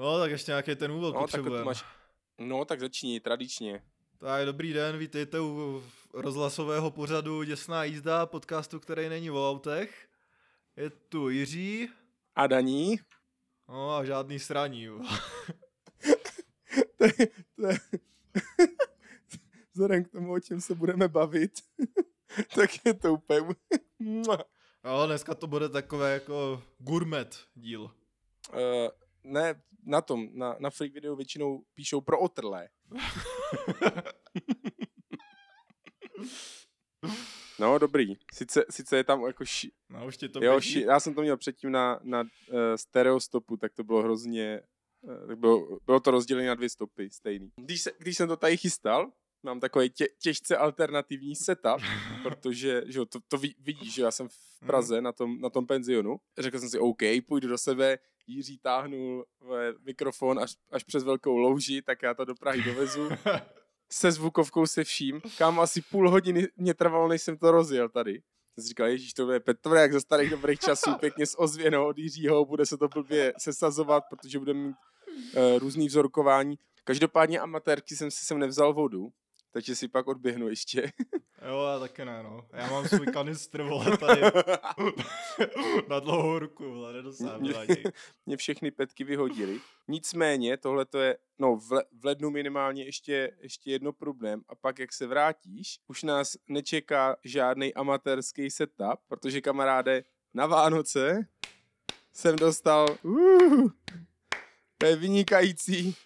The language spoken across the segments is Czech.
No, tak ještě nějaký ten úvod No, tak potřebujeme. máš... no, tak začni tradičně. Tak dobrý den, vítejte u rozhlasového pořadu Děsná jízda, podcastu, který není o autech. Je tu Jiří, A Daní? no a žádný sraní. to je, to je... Vzhledem k tomu, o čem se budeme bavit, tak je to úplně... No, dneska to bude takové jako gourmet díl. Uh, ne, na tom, na, na freak video většinou píšou pro otrlé. No, dobrý. Sice, sice je tam jako ši, No, už ti to jo, ši, já jsem to měl předtím na, na uh, stereostopu, tak to bylo hrozně, uh, tak bylo, bylo to rozdělené na dvě stopy, stejný. Když, se, když jsem to tady chystal, mám takový tě, těžce alternativní setup, protože že jo, to, to vidíš, že já jsem v Praze na tom, na tom penzionu. Řekl jsem si, OK, půjdu do sebe, Jiří táhnul mikrofon až, až přes velkou louži, tak já to do Prahy dovezu. Se zvukovkou se vším. Kam asi půl hodiny mě trvalo, než jsem to rozjel tady. Jsem si říkal, ježíš, to bude Petr, jak za starých dobrých časů, pěkně s ozvěnou od Jiřího, bude se to blbě sesazovat, protože bude mít uh, různý vzorkování. Každopádně amatérky jsem si sem nevzal vodu, takže si pak odběhnu ještě. Jo, já taky ne, no. Já mám svůj kanistr, vole, tady na dlouhou ruku, vole, nedosáhnu něj. mě všechny petky vyhodili. Nicméně, tohle to je, no v, le, v lednu minimálně ještě, ještě jedno problém a pak, jak se vrátíš, už nás nečeká žádný amatérský setup, protože kamaráde, na Vánoce jsem dostal, uh, to je vynikající,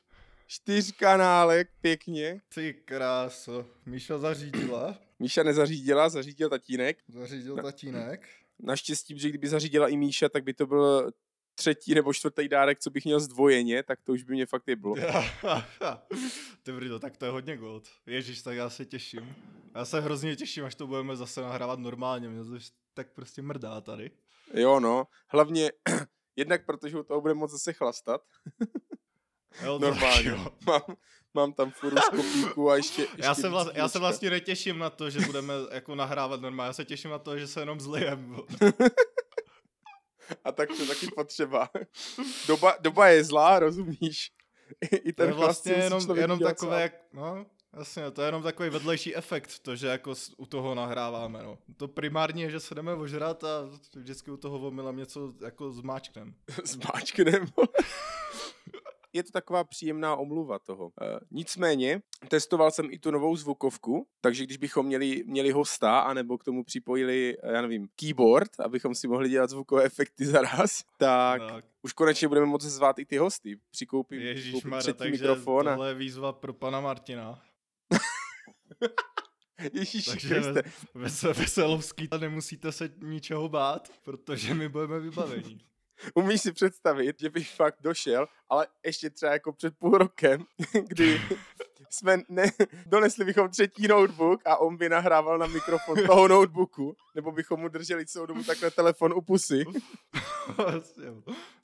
čtyřkanálek, pěkně. Ty kráso, Míša zařídila, Míša nezařídila, zařídil tatínek. zařídil tatínek. Naštěstí, že kdyby zařídila i Míša, tak by to byl třetí nebo čtvrtý dárek, co bych měl zdvojeně, tak to už by mě fakt jeblo. Ty brdo, tak to je hodně gold. Ježíš, tak já se těším. Já se hrozně těším, až to budeme zase nahrávat normálně, mě to tak prostě mrdá tady. Jo, no. Hlavně, jednak protože u toho bude moc zase chlastat. Jo, to Normálně. jo. Mám, mám tam furu z kopíku a ještě, ještě Já se, vla, já se vlastně netěším na to, že budeme jako nahrávat normálně, já se těším na to, že se jenom zlijem. A tak to taky potřeba. Doba, doba je zlá, rozumíš? I, i To ten je vlastně jenom, jenom takové, jak, no, jasně, to je jenom takový vedlejší efekt, to, že jako u toho nahráváme, no. To primární je, že se jdeme ožrat a vždycky u toho omylem něco jako zmáčknem. Zmáčknem. Je to taková příjemná omluva toho. Uh, nicméně, testoval jsem i tu novou zvukovku, takže když bychom měli, měli hosta, anebo k tomu připojili, eh, já nevím, keyboard, abychom si mohli dělat zvukové efekty zaraz, tak tak. už konečně budeme moci zvát i ty hosty. Přikoupím, Ježíš Mara, třetí takže mikrofon tohle je výzva pro pana Martina. Ježíš Takže Kriste. Vese, Veselovský, nemusíte se ničeho bát, protože my budeme vybavení. Umíš si představit, že bych fakt došel, ale ještě třeba jako před půl rokem, kdy jsme ne, donesli bychom třetí notebook a on by nahrával na mikrofon toho notebooku, nebo bychom mu drželi celou dobu takhle telefon u pusy.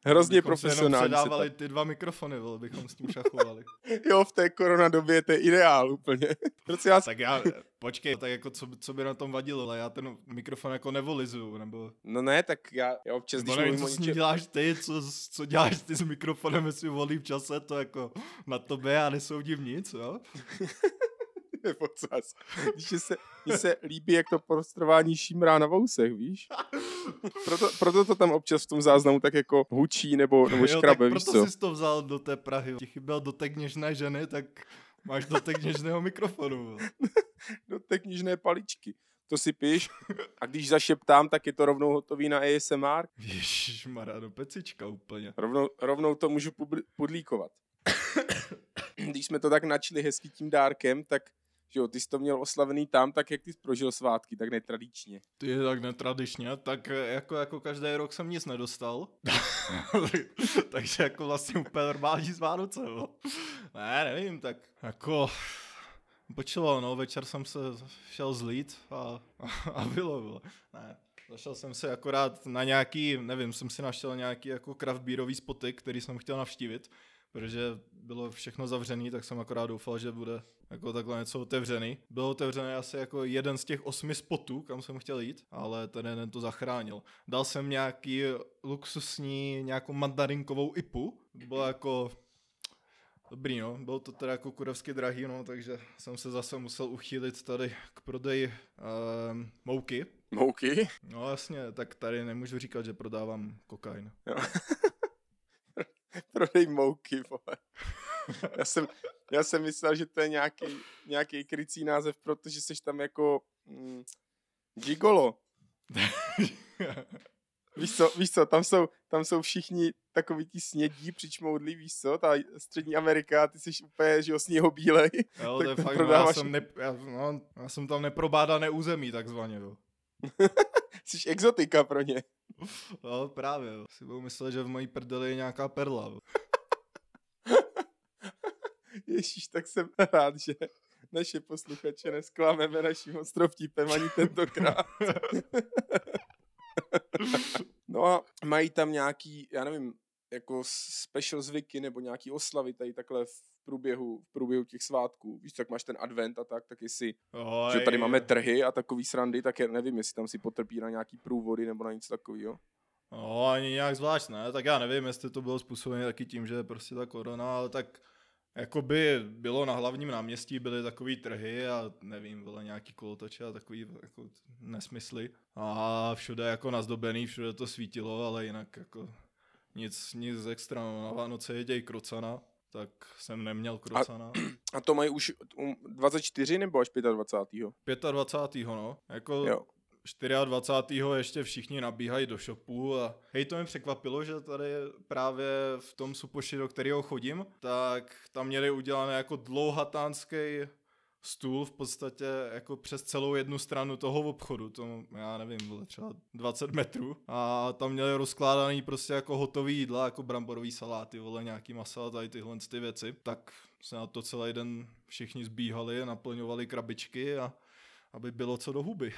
Hrozně profesionální. předávali ty dva mikrofony, vole, bychom s tím šachovali. Jo, v té koronadobě to je ideál úplně. Prosím vás, tak já, počkej, tak jako co, co by na tom vadilo, ale já ten mikrofon jako nevolizuju, nebo... no ne, tak já, já občas, Nebo když nevím, co s ním děláš ty, co, co děláš ty s mikrofonem, jestli volí v čase, to jako na tobě já nesoudím nic, jo? podsaz. Když se, mně se líbí, jak to prostrování šímrá na vousech, víš? Proto, proto to tam občas v tom záznamu tak jako hučí nebo, nebo jo, škrabe, tak víš proto co? jsi to vzal do té Prahy. Ti chyběl dotek něžné ženy, tak máš dotek něžného mikrofonu. vole. Do té knižné paličky. To si píš a když zašeptám, tak je to rovnou hotový na ASMR. Ježišmarja, do pecička úplně. Rovnou, rovnou to můžu pudlíkovat. Když jsme to tak načili hezky tím dárkem, tak že jo, ty jsi to měl oslavený tam, tak jak ty jsi prožil svátky, tak netradičně. Ty je tak netradičně, tak eh, jako, jako každý rok jsem nic nedostal. Takže jako vlastně úplně normální z Vánoce, no. Ne, nevím, tak jako počilo, no, večer jsem se šel zlít a, a, a bylo, bylo. Ne, zašel jsem se akorát na nějaký, nevím, jsem si našel nějaký jako craft beerový spoty, který jsem chtěl navštívit, protože bylo všechno zavřený, tak jsem akorát doufal, že bude jako takhle něco otevřený. Byl otevřený asi jako jeden z těch osmi spotů, kam jsem chtěl jít, ale ten jeden to zachránil. Dal jsem nějaký luxusní, nějakou mandarinkovou ipu, bylo jako Dobrý, no, bylo to teda jako kurevsky drahý, no, takže jsem se zase musel uchýlit tady k prodeji uh, mouky. Mouky? No jasně, tak tady nemůžu říkat, že prodávám kokain. Jo. Prodej mouky, vole. Já jsem, já jsem myslel, že to je nějaký, nějaký krycí název, protože jsi tam jako mm, gigolo. víš co, víš co, tam jsou, tam jsou všichni takový ti snědí přičmoudlí, víš co, ta střední Amerika, ty jsi úplně, že jo, sněhobílej. Jo, to je fakt, prodáváš... já, jsem ne, já, no, já jsem tam neprobádané území, takzvaně, jo. jsi exotika pro ně. No, právě, jo. Si budu myslet, že v mojí prdeli je nějaká perla, jo. Ježíš, tak jsem rád, že naše posluchače nesklameme naším ostrovtípem ani tentokrát. no a mají tam nějaký, já nevím, jako special zvyky nebo nějaký oslavy tady takhle v průběhu, v průběhu těch svátků. Víš, tak máš ten advent a tak, tak jestli, Oj. že tady máme trhy a takový srandy, tak já nevím, jestli tam si potrpí na nějaký průvody nebo na něco takového. No, ani nějak zvlášť ne, tak já nevím, jestli to bylo způsobené taky tím, že je prostě ta korona, ale tak Jakoby bylo na hlavním náměstí, byly takový trhy a nevím, byly nějaký kolotoče a takový jako nesmysly. A všude jako nazdobený, všude to svítilo, ale jinak jako nic, nic extra. Na Vánoce jeděj krocana, tak jsem neměl krocana. A, a to mají už 24 nebo až 25. 25. no. Jako jo. 24. ještě všichni nabíhají do shopu a hej, to mi překvapilo, že tady právě v tom supoši, do kterého chodím, tak tam měli udělané jako dlouhatánský stůl v podstatě jako přes celou jednu stranu toho obchodu, to já nevím, bylo třeba 20 metrů. A tam měli rozkládaný prostě jako hotový jídla, jako bramborový saláty, vole, nějaký masa tady tyhle ty věci, tak se na to celý den všichni zbíhali, naplňovali krabičky a aby bylo co do huby.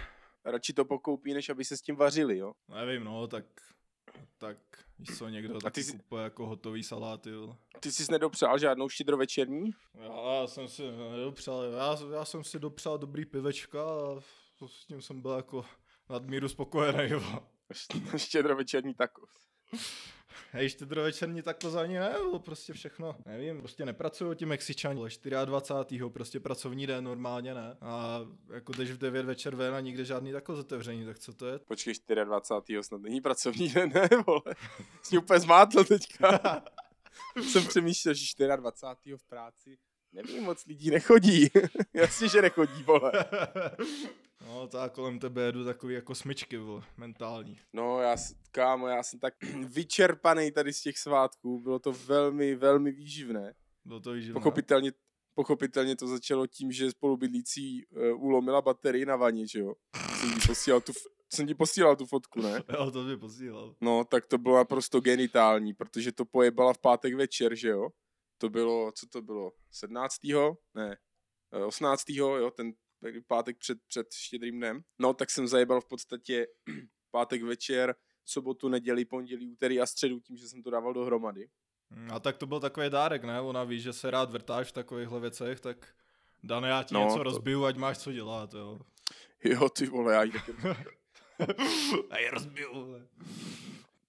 Radši to pokoupí, než aby se s tím vařili, jo? Nevím, no, tak, tak co, někdo tak ty jsi... kupuje jako hotový saláty, jo. Ty jsi nedopřál žádnou štědrovečerní? Já, já jsem si nedopřál, já, já jsem si dopřál dobrý pivečka a s tím jsem byl jako nadmíru spokojený, jo. Štědrovečerní takos. Hej, štědrovečerní tak to za ní ne, prostě všechno, nevím, prostě nepracuju ti Mexičani, 24. prostě pracovní den normálně ne. A jako jdeš v 9 večer ven a nikde žádný takové otevření, tak co to je? Počkej, 24. snad není pracovní den, ne, vole. Jsi úplně zmátl teďka. Jsem přemýšlel, že 24. v práci Nevím, moc lidí nechodí. Jasně, že nechodí, vole. No, tak kolem tebe jedu takový jako smyčky, vole, mentální. No, já, kámo, já jsem tak vyčerpaný tady z těch svátků. Bylo to velmi, velmi výživné. Bylo to výživné. Pochopitelně, pochopitelně to začalo tím, že spolubydlící uh, ulomila baterii na vaně, že jo? Jsem ti posílal tu, jsem ti posílal tu fotku, ne? Jo, to mi posílal. No, tak to bylo naprosto genitální, protože to pojebala v pátek večer, že jo? To bylo, co to bylo, 17. ne, 18. Eh, jo, ten pátek před, před štědrým dnem. No, tak jsem zajebal v podstatě pátek večer, sobotu, neděli, pondělí, úterý a středu tím, že jsem to dával dohromady. A tak to byl takový dárek, ne? Ona ví, že se rád vrtáš v takovýchhle věcech, tak Dane, já ti no, něco to... rozbiju, ať máš co dělat, jo. Jo, ty vole, já ji taky... a je rozbiju, vole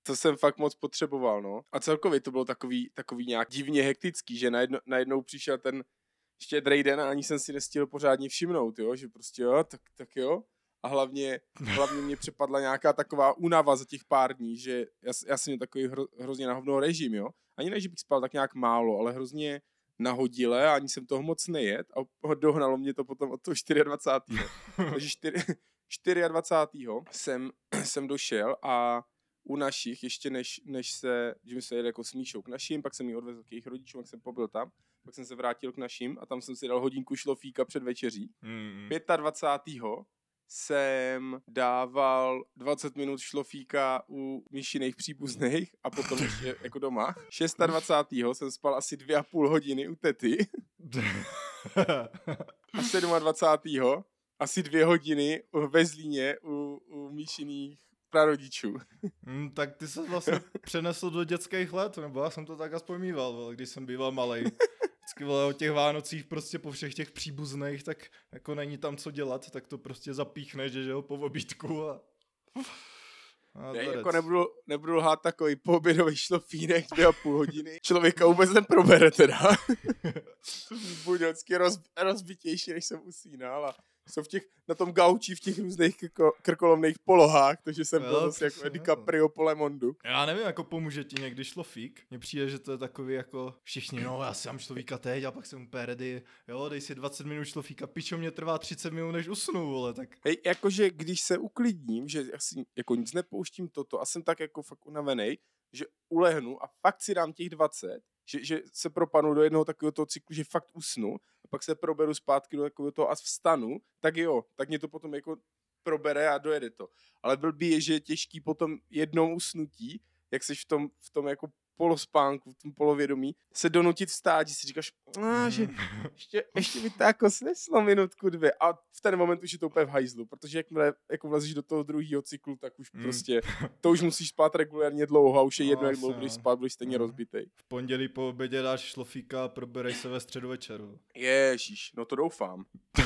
to jsem fakt moc potřeboval, no. A celkově to bylo takový, takový nějak divně hektický, že najednou, najednou přišel ten štědrý den a ani jsem si nestihl pořádně všimnout, jo, že prostě jo, tak, tak jo. A hlavně, hlavně mě přepadla nějaká taková únava za těch pár dní, že já, já jsem měl takový hro, hrozně nahovnou režim, jo. Ani ne, že bych spal tak nějak málo, ale hrozně nahodile a ani jsem toho moc nejet a dohnalo mě to potom od toho 24. Takže 4, 24. jsem, jsem došel a u našich, ještě než, než se, že se jeli jako s Míšou k našim, pak jsem ji odvezl k jejich rodičům, jak jsem pobyl tam, pak jsem se vrátil k našim a tam jsem si dal hodinku šlofíka před večeří. Mm. 25. jsem dával 20 minut šlofíka u Míšiných příbuzných a potom ještě jako doma. 26. jsem spal asi dvě a půl hodiny u tety. a 27. asi dvě hodiny ve Zlíně u, u Míšiných prarodičů. Hmm, tak ty se vlastně přenesl do dětských let, nebo já jsem to tak aspoň mýval, když jsem býval malý. Vždycky vole, o těch Vánocích prostě po všech těch příbuzných, tak jako není tam co dělat, tak to prostě zapíchne, že jo, po obídku a... a Ne, jako nebudu, nebudu lhát takový poobědový šlofínek dvě a půl hodiny. Člověka vůbec neprobere teda. Budu vždycky roz, rozbitější, než jsem usínal a jsou v těch, na tom gauči v těch různých krko, krkolomných polohách, takže jsem Jo, byl zase jako DiCaprio po Lemondu. Já nevím, jako pomůže ti někdy šlofík. Mně přijde, že to je takový jako všichni, no já si dám šlofíka teď a pak jsem úplně ready, jo, dej si 20 minut šlofíka, pičo mě trvá 30 minut, než usnu, vole, tak Hej, jakože když se uklidním, že asi jako nic nepouštím toto a jsem tak jako fakt unavený, že ulehnu a fakt si dám těch 20, že, že se propadnu do jednoho takového toho cyklu, že fakt usnu pak se proberu zpátky do takového toho a vstanu, tak jo, tak mě to potom jako probere a dojede to. Ale blbý je, že je těžký potom jednou usnutí, jak jsi v tom, v tom jako polospánku, v tom polovědomí, se donutit vstát, že si říkáš, a, že ještě, ještě by to jako sneslo minutku, dvě. A v ten moment už je to úplně v hajzlu, protože jakmile jako vlezíš do toho druhého cyklu, tak už Mm. prostě, to už musíš spát regulárně dlouho a už je No, jedno, jak dlouho budeš jo. spát, budeš stejně Mm. rozbitej. v pondělí po obědě dáš šlofíka a proberej se ve středu večeru. Ježíš, no to doufám.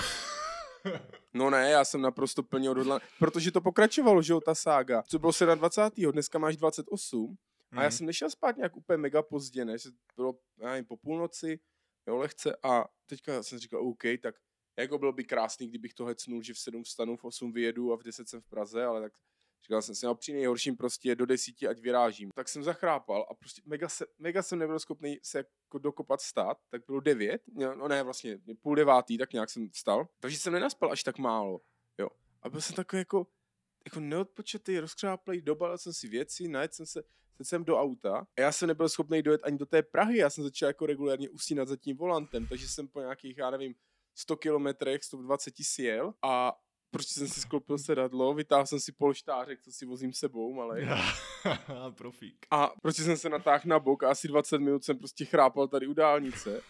No ne, já jsem naprosto plně odhodlaný, protože to pokračovalo, že jo, ta sága. Co bylo 27. dneska máš 28 a já Mhm. jsem nešel spát nějak úplně mega pozdě, ne, že bylo, já nevím, po půlnoci, jo, lehce a teďka jsem říkal, OK, tak jako bylo by krásný, kdybych to hecnul, že v 7 vstanu, v 8 vyjedu a v 10 jsem v Praze, ale tak říkal jsem si, no při nejhorším prostě do 10, ať vyrážím. Tak jsem zachrápal a prostě mega, se, mega jsem nebyl schopný se jako dokopat stát, tak bylo 9, no no ne, vlastně půl devátý, tak nějak jsem vstal, takže jsem nenaspal až tak málo, jo. A byl jsem takový jako, jako neodpočetý, rozkřáplej, dobalil jsem si věci, najet jsem se, sedl jsem do auta a já jsem nebyl schopný dojet ani do té Prahy, já jsem začal jako regulárně usínat za tím volantem, takže jsem po nějakých, já nevím, 100 kilometrech, 120 sjel a prostě jsem si sklopil sedadlo, vytáhl jsem si polštářek, co si vozím sebou, malej. Profík. A prostě jsem se natáhl na bok a asi 20 minut jsem prostě chrápal tady u dálnice.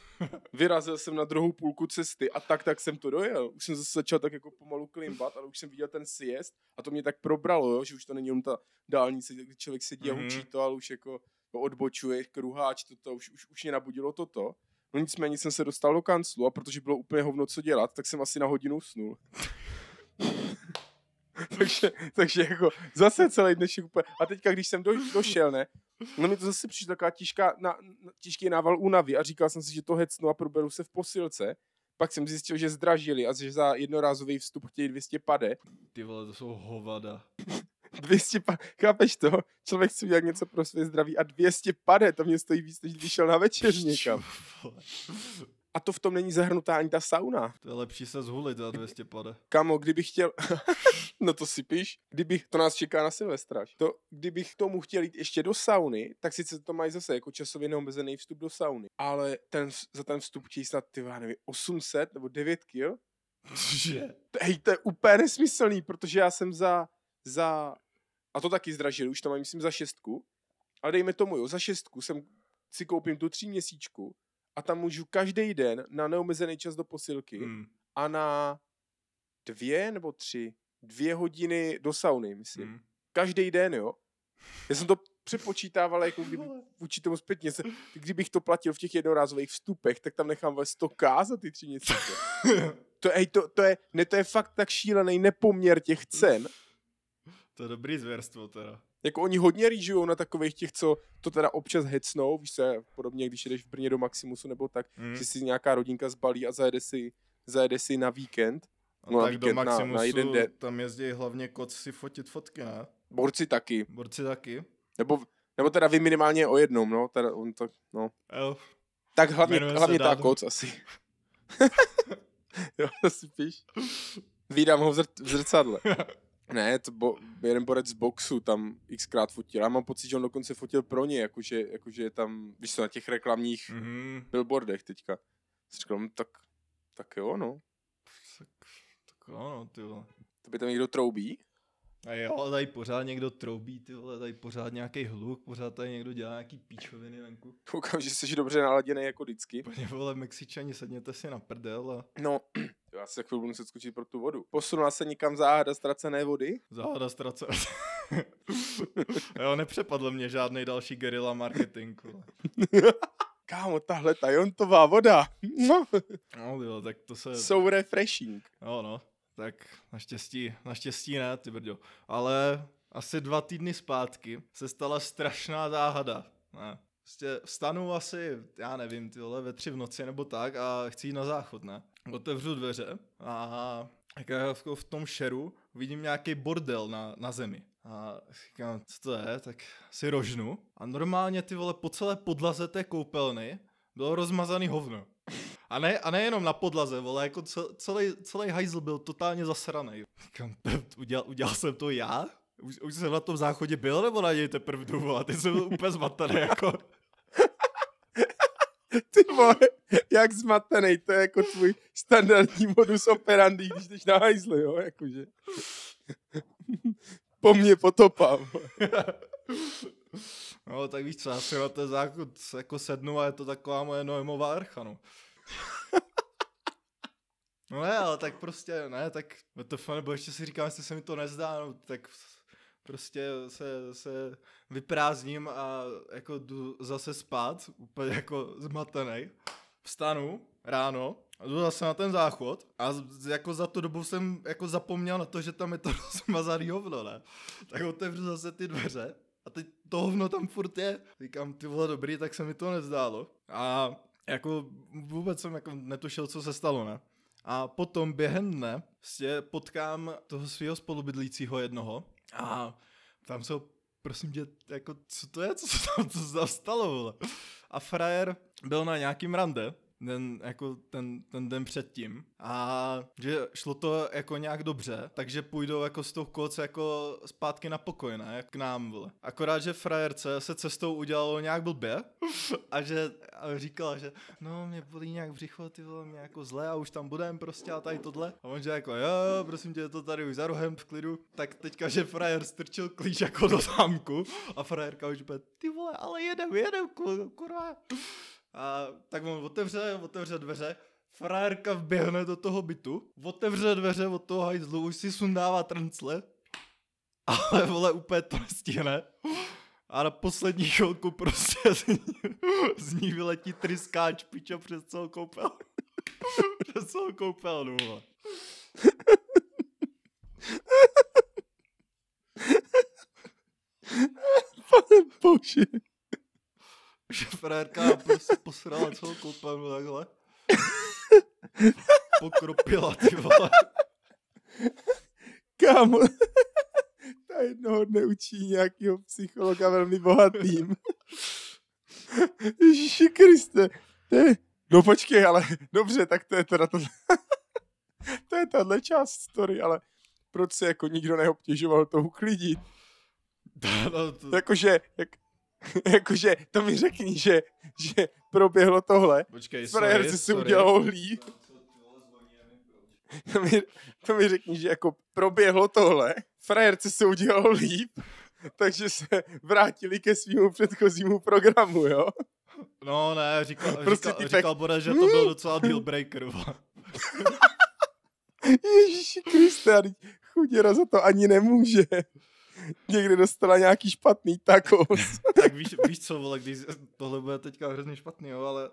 Vyrazil jsem na druhou půlku cesty a tak, tak jsem to dojel. Už jsem zase začal tak jako pomalu klimbat, ale už jsem viděl ten sjezd a to mě tak probralo, jo, že už to není jenom ta dálnice, kdy člověk sedí a Mhm. hučí to, ale už jako to odbočuje, kruháč, toto, už, už, už mě nabudilo toto. No nicméně jsem se dostal do kanclu a protože bylo úplně hovno co dělat, tak jsem asi na hodinu usnul. takže, takže jako zase celý dnešek úplně. A teďka, když jsem do, došel, ne, no mi to zase přišlo taková těžká, na, těžký nával únavy a říkal jsem si, že to hecnu a proberu se v posilce. Pak jsem zjistil, že zdražili a že za jednorázový vstup chtějí 200 pade. Ty vole, to jsou hovada. 200 pade, chápeš to? Člověk chce udělat něco pro své zdraví a 200 pade, to mě stojí víc, než když šel na večeř někam. A to v tom není zahrnutá ani ta sauna. To je lepší se zhulit za 200 pade. Kamo, kdybych chtěl, no to si píš, kdybych, to nás čeká na Silvestra, to, kdybych tomu chtěl jít ještě do sauny, tak sice to mají zase jako časově neomezený vstup do sauny, ale ten, za ten vstup chtějí snad, ty nevím, 800 nebo 9 kil. Že? Hej, to je úplně nesmyslný, protože já jsem za, za, a to taky zdražili, už to mají, myslím, za šestku, ale dejme tomu, jo, za šestku jsem si koupím tu tří měsíčku a tam můžu každý den na neomezený čas do posilky Hmm. a na dvě nebo tři, dvě hodiny do sauny, myslím. Hmm. Každý den, jo. Já jsem to přepočítával, jako kdyby vůči tomu zpětně. Se, kdybych to platil v těch jednorázových vstupech, tak tam nechám 100k za ty tři měsíce. To, hej, to, to, je, ne, to je fakt tak šílený nepoměr těch cen. To je dobrý zvěrstvo teda. Jako oni hodně rýžujou na takových těch, co to teda občas hecnou, víš se, podobně, když jdeš v Brně do Maximusu nebo tak, Hmm. že si nějaká rodinka zbalí a zajede si, zajede si na víkend. A no, tak do víkend, na- na Maximusu jeden den. tam jezdí hlavně kot si fotit fotky, ne? Borci taky. Borci taky. Nebo, nebo teda vy minimálně o jednom, no. Teda on to, no. Jo. Tak hlavně, Jmenuje hlavně ta koc asi. jo, to si píš. Vídám ho v, zr- v zrcadle. Ne, to bo, jeden borec z boxu tam xkrát fotil. Já mám pocit, že on dokonce fotil pro ně, jakože, jakože je tam, víš co, na těch reklamních Mhm. billboardech teďka. Jsem říkal, no, tak, tak jo, no. Tak, tak ano, ty vole. To by tam někdo troubí. A jo, ale tady pořád někdo troubí, ty vole, tady pořád nějaký hluk, pořád tady někdo dělá nějaký píčoviny venku. Koukám, že jsi dobře naladěný jako vždycky. Úplně vole, Mexičani, sedněte si na prdel a... No, To já se chvíli budu muset skočit pro tu vodu. Posunula se někam záhada ztracené vody? Záhada ztracené. jo, nepřepadl mě žádný další guerilla marketing. Kámo, tahle tajontová voda. No. No, jo, tak to se... So refreshing. Jo, no. Tak naštěstí, naštěstí ne, ty brďo. Ale asi dva týdny zpátky se stala strašná záhada. Ne. Prostě vstanu asi, já nevím, ty vole, ve tři v noci nebo tak a chci jít na záchod, ne. Otevřu dveře a jako v tom šeru vidím nějaký bordel na, na zemi. A říkám, co to je, tak si rožnu. A normálně ty vole po celé podlaze té koupelny bylo rozmazaný hovno. A ne, a nejenom na podlaze, vole, jako cel, celý, celý hajzl byl totálně zasraný. Říkám, udělal, udělal jsem to já? Už, už jsem na tom záchodě byl, nebo na něj teprve jdu, vole? Ty jsem byl úplně zmatený, jako. Ty vole, jak zmatený, to je jako tvůj standardní modus operandi, když jdeš na hajzli, jo, jakože. Po mně potopa. No, tak víš co, já si na ten záchod jako sednu a je to taková moje noemová archa, no. No ne, ale tak prostě, ne, tak to nebo ještě si říkám, jestli se mi to nezdá, no, tak prostě se, se vyprázdním a jako jdu zase spát, úplně jako zmatený. Vstanu ráno, a jdu zase na ten záchod a jako za tu dobu jsem jako zapomněl na to, že tam je to rozmazaný hovno, ne? Tak otevřu zase ty dveře a teď to hovno tam furt je. Říkám, ty vole, dobrý, tak se mi to nezdálo. A jako vůbec jsem jako netušil, co se stalo, ne? A potom během dne prostě potkám toho svého spolubydlícího jednoho a tam se prosím tě, jako, co to je, co se tam, co se tam stalo, vole? A frajer byl na nějakým rande, den, jako ten, ten den předtím a že šlo to jako nějak dobře, takže půjdou jako s tou koc jako zpátky na pokoj, ne, k nám, vole. Akorát, že frajerce se cestou udělalo nějak blbě a že a říkala, že no, mě bolí nějak břicho, ty vole, mě jako zle a už tam budem prostě a tady tohle. A on že jako, jo, prosím tě, je to tady už za rohem v klidu. Tak teďka, že frajer strčil klíč jako do zámku a frajerka už bude, ty vole, ale jedem, jedem, ku- kurva. A tak on otevře, otevře dveře, frajerka vběhne do toho bytu, otevře dveře od toho hajzlu, už si sundává trncle, ale vole úplně to nestihne. A na poslední chvilku prostě z ní, z ní vyletí tryskáč piča přes celou koupel. přes celou koupelnu, vole. Pane bože. Že frérka prostě posrala celou koupelnu takhle. Pokropila, ty vole. Kámo, ta jednoho dne učí nějakého psychologa velmi bohatým. Ježíši Kriste, to je... No počkej, ale dobře, tak to je teda tohle. to je tahle část story, ale proč se jako nikdo neobtěžoval to uklidit? No, to, Jakože, jak, jakože, to mi řekni, že, že proběhlo tohle. počkej, sorry, se sorry. udělalo hlí. To mi, to mi řekni, že jako proběhlo tohle, frajerce se udělalo líp, takže se vrátili ke svýmu předchozímu programu, jo? No ne, říkal, Prostě říkal, říkal Bora, že to byl docela deal breaker, vole. Ježíši Kriste, chuděra za to ani nemůže. Někde dostala nějaký špatný takos. tak víš, víš co, vole, když tohle bude teďka hrozně špatný, jo, ale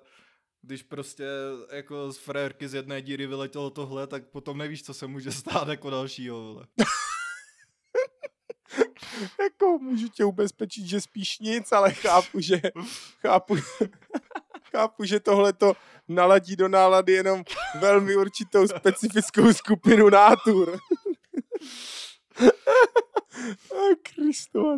když prostě jako z frérky z jedné díry vyletělo tohle, tak potom nevíš, co se může stát jako dalšího, vole. jako můžu tě ubezpečit, že spíš nic, ale chápu, že chápu, chápu, že tohle to naladí do nálady jenom velmi určitou specifickou skupinu nátur. A Kristova,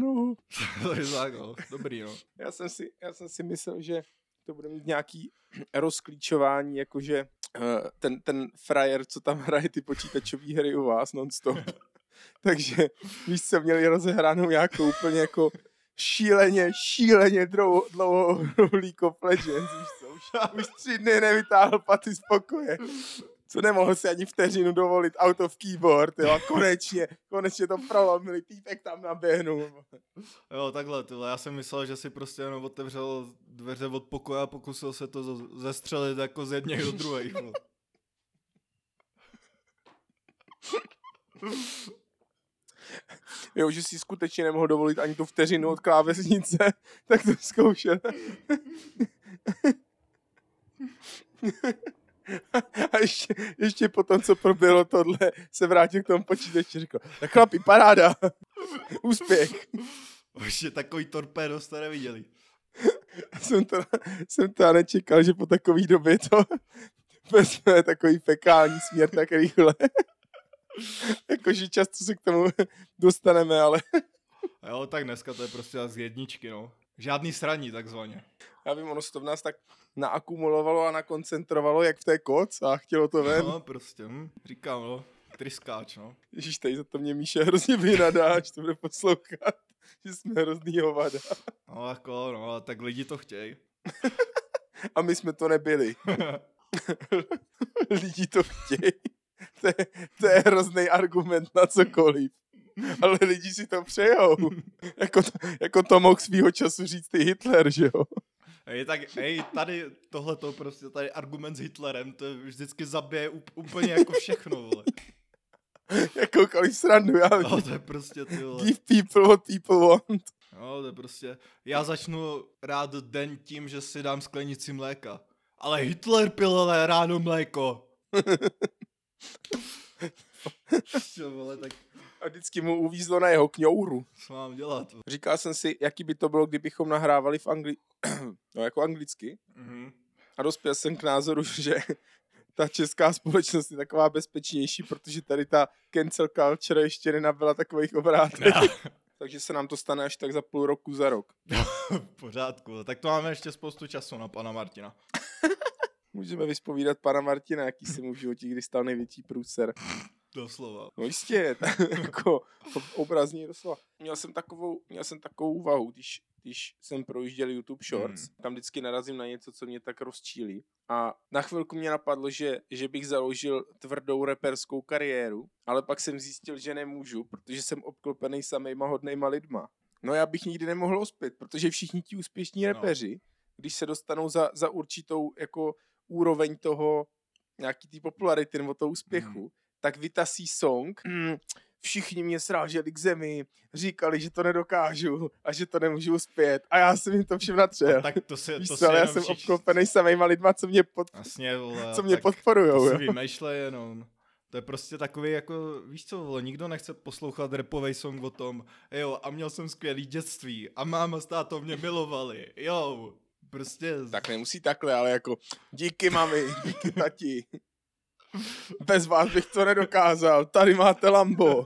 to je no. Dobrý, no. Já jsem, si, já jsem si myslel, že to bude mít nějaký rozklíčování, jakože uh, ten, ten frajer, co tam hraje ty počítačové hry u vás non-stop. Takže víš co, měli rozehranou nějakou úplně jako šíleně, šíleně dlouho, dlouho League of Legends, víš co, už, už tři dny nevytáhl paty z pokoje. Co nemohl si ani vteřinu dovolit out of keyboard, jo, a konečně, konečně to prolomili, týpek tam naběhnul. Jo, takhle, tyhle. Já jsem myslel, že si prostě jenom otevřel dveře od pokoje a pokusil se to zestřelit jako z jedněch do druhých. Jo, že si skutečně nemohl dovolit ani tu vteřinu od klávesnice, tak to zkoušel. A ještě, ještě potom, co proběhlo tohle, se vrátil k tomu počítači a řekl, tak chlapi, paráda, úspěch. Ještě takový torpédo jste neviděli. jsem to, jsem to nečekal, že po takové době to vezme takový fekální směr tak rychle. Jakože často se k tomu dostaneme, ale... jo, tak dneska to je prostě z jedničky, no. Žádný sraní, takzvaně. Já vím, ono se to v nás tak naakumulovalo a nakoncentrovalo, jak v té koc a chtělo to ven. No, prostě, hm, říkám, no, tryskáč, no. Ježíš, tady za to mě Míše hrozně vynadá, až to bude poslouchat, že jsme hrozný hovada. No, jako, no, tak lidi to chtějí. a my jsme to nebyli. lidi to chtějí. To je, to je hrozný argument na cokoliv. Ale lidi si to přejou. jako, to, jako to mohl svýho času říct i Hitler, že jo? Hej, tak hej, tady tohle to prostě, tady argument s Hitlerem, to vždycky zabije úplně jako všechno, vole. Jakoukoliv srandu, já No, to je prostě, ty vole. Give people what people want. No, to je prostě, já začnu rád den tím, že si dám sklenici mléka. Ale Hitler pil ale ráno mléko. Čo, vole, tak A vždycky mu uvízlo na jeho kňouru. co mám dělat? Říkal jsem si, jaký by to bylo, kdybychom nahrávali v Angli... no, jako anglicky. Mhm. A dospěl jsem k názoru, že ta česká společnost je taková bezpečnější, protože tady ta cancel culture ještě nenabyla takových obrátek. Takže se nám to stane až tak za půl roku, za rok. v pořádku, tak to máme ještě spoustu času na pana Martina. Můžeme vyspovídat pana Martina, jaký se mu v životě kdy stal největší průser. Doslova. No jistě, jako obrazně doslova. Měl jsem takovou, měl jsem takovou úvahu, když, když jsem projížděl YouTube Shorts, Hmm. tam vždycky narazím na něco, co mě tak rozčílí. A na chvilku mě napadlo, že, že bych založil tvrdou reperskou kariéru, ale pak jsem zjistil, že nemůžu, protože jsem obklopený samýma hodnejma lidma. No já bych nikdy nemohl uspět, protože všichni ti úspěšní No. repeři, když se dostanou za, za určitou jako úroveň toho nějaký té popularity nebo toho úspěchu, Hmm. Tak vytasí song. Mm, všichni mě sráželi k zemi, říkali, že to nedokážu a že to nemůžu uspět. A já jsem jim to všem natřel. Tak to si, Víš to si ale já jsem všichni- obklopený samýma lidma, co mě, pod, Jasně, vole, co mě podporujou. to si vymýšlej jenom. To je prostě takový jako, víš co, vole, nikdo nechce poslouchat repový song o tom, jo, a měl jsem skvělý dětství a máma s tátou mě milovali, jo, prostě, Tak nemusí takhle, ale jako díky mami, díky tati. Bez vás bych to nedokázal. Tady máte Lambo.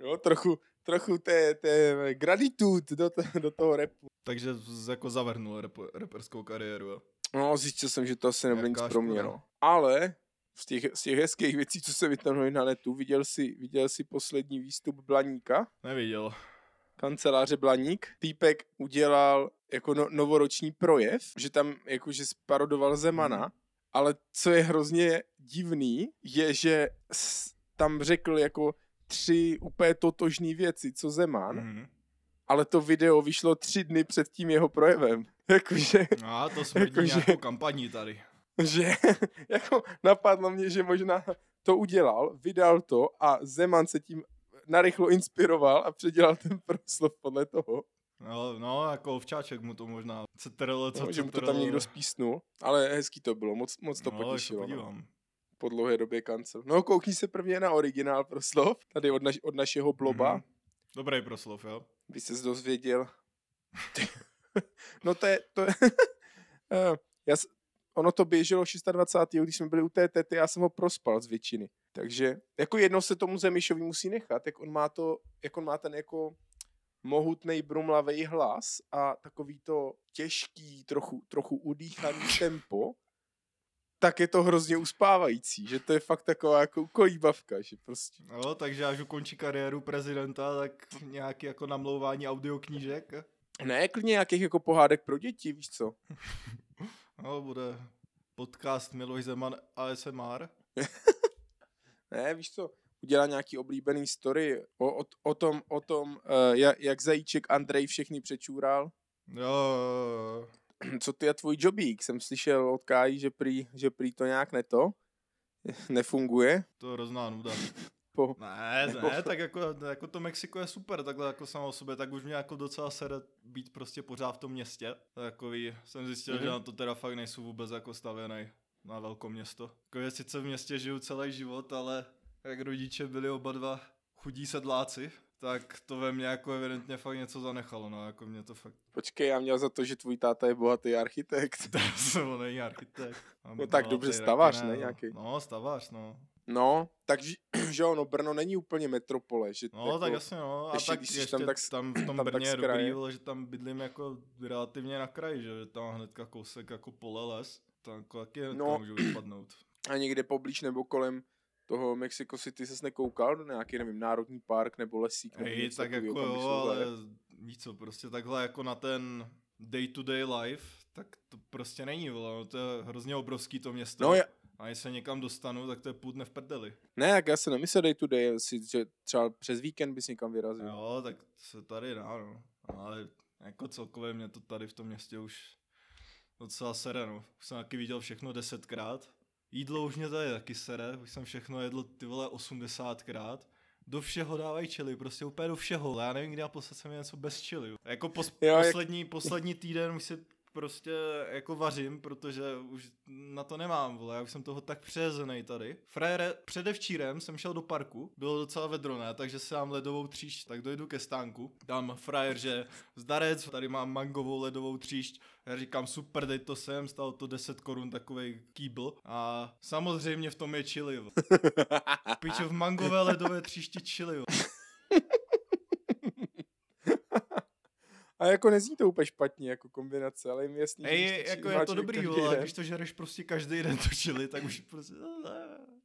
Jo, trochu, trochu té, té gratitude do, t- do toho repu. Takže jako zavrhnul rap, reperskou kariéru. Jo? No, zjistil jsem, že to asi nebude nic pro mě. No. Ale z těch, z těch hezkých věcí, co se vytrhnuli na netu, viděl jsi, viděl jsi poslední výstup Blaníka? Neviděl. Kanceláře Blaník. Týpek udělal jako no, novoroční projev, že tam jakože sparodoval Zemana. Hmm ale co je hrozně divný, je, že tam řekl jako tři úplně totožné věci, co Zeman, Mhm. ale to video vyšlo tři dny před tím jeho projevem. Jakože, A to smrdí Jakože- nějakou kampaní tady. že jako napadlo mě, že možná to udělal, vydal to a Zeman se tím narychlo inspiroval a předělal ten proslov podle toho. No, no, jako včáček mu to možná cetrlo, co No, že mu to tam někdo spísnul, ale hezký to bylo, moc, moc to no, potěšilo. se No, po dlouhé době kancel. No, koukni se prvně na originál proslov, tady od, naš, od našeho bloba, Mhm. Dobrý proslov, jo. by ses dozvěděl. no to je, to je Eh, já, ono to běželo 26. když jsme byli u té tety, já jsem ho prospal z většiny. Takže jako jedno se tomu Zemišovi musí nechat, jak on má to, jak on má ten jako mohutný brumlavý hlas a takový to těžký, trochu, trochu udýchaný tempo, tak je to hrozně uspávající, že to je fakt taková jako ukolíbavka, že prostě No, takže až ukončí kariéru prezidenta, tak nějaký jako namlouvání audioknížek. ne, klidně nějakých jako pohádek pro děti, víš co? No, bude podcast Miloš Zeman ASMR. Ne, víš co, udělá nějaký oblíbený story o, o, o tom, o tom uh, jak, jak zajíček Andrej všechny přečůral. Jo. Co ty a tvůj jobík? Jsem slyšel od Kájí, že prý, že prý to nějak neto, nefunguje. to je hrozná nuda. po... Ne, Nebo- ne, tak jako, jako to Mexiko je super, takhle jako samo o sobě, tak už mě jako docela sere být prostě pořád v tom městě. Takový, jsem zjistil, mm-hmm. že Mhm. na to teda fakt nejsou vůbec jako stavěný na velké město. Jako je sice v městě žiju celý život, ale jak rodiče byli oba dva chudí sedláci, tak to ve mně jako evidentně fakt něco zanechalo, no, jako mě to fakt, Počkej, já měl za to, že tvůj táta je bohatý architekt. to jsem není architekt. No tak dobře stavář, ne, nějaký? No, stavář, no. No, takže, že jo, no Brno není úplně metropole, že No, jako, tak jasně, no. A ještě tak ještě tam tak tak, tam v tom tam tak Brně je dobrý, vole, že tam bydlím jako relativně na kraji, že že tam hnedka kousek jako pole les, tam jako taky hnedka No. no. můžu vypadnout. a někde poblíž nebo kolem toho Mexico City ses nekoukal do nějaký, nevím, národní park nebo lesík nebo Hej, tak jako jo, ale víš co, prostě takhle jako na ten day to day life, tak to prostě není, vole, no, to je hrozně obrovský to město. No, já, A když se někam dostanu, tak to je půl dne v prdeli. ne, jak já se nemyslel day to day, si, že třeba přes víkend bys někam vyrazil. Jo, tak se tady dá, no. Ale jako celkově mě to tady v tom městě už docela sere, no. Už jsem taky viděl všechno desetkrát. Jídlo už mě tady taky sere, už jsem všechno jedl ty vole 80krát. Do všeho dávají čili, prostě úplně do všeho. Já nevím, kdy naposled jsem měl něco bez čili. Jako pos- Jo, jak- poslední, poslední týden už si prostě jako vařím, protože už na to nemám, vole, já už jsem toho tak přejezený tady. Frére, předevčírem jsem šel do parku, bylo docela vedro, ne, takže si dám ledovou tříšť, tak dojdu ke stánku, tam frajer, že zdarec, tady mám mangovou ledovou tříšť, já říkám super, dej to sem, stalo to 10 korun takový kýbl. A samozřejmě v tom je chili. Pičo, v mangové ledové tříšti chili, vole. A jako nezní to úplně špatně jako kombinace, ale jim jasný, že Hej, když jako je to dobrý, vole, když to žereš prostě každý den to chili, tak už prostě...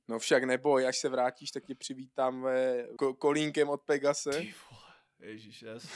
No však neboj, až se vrátíš, tak tě přivítám ve ko- kolínkem od Pegase. Ty vole, ježíš, jes.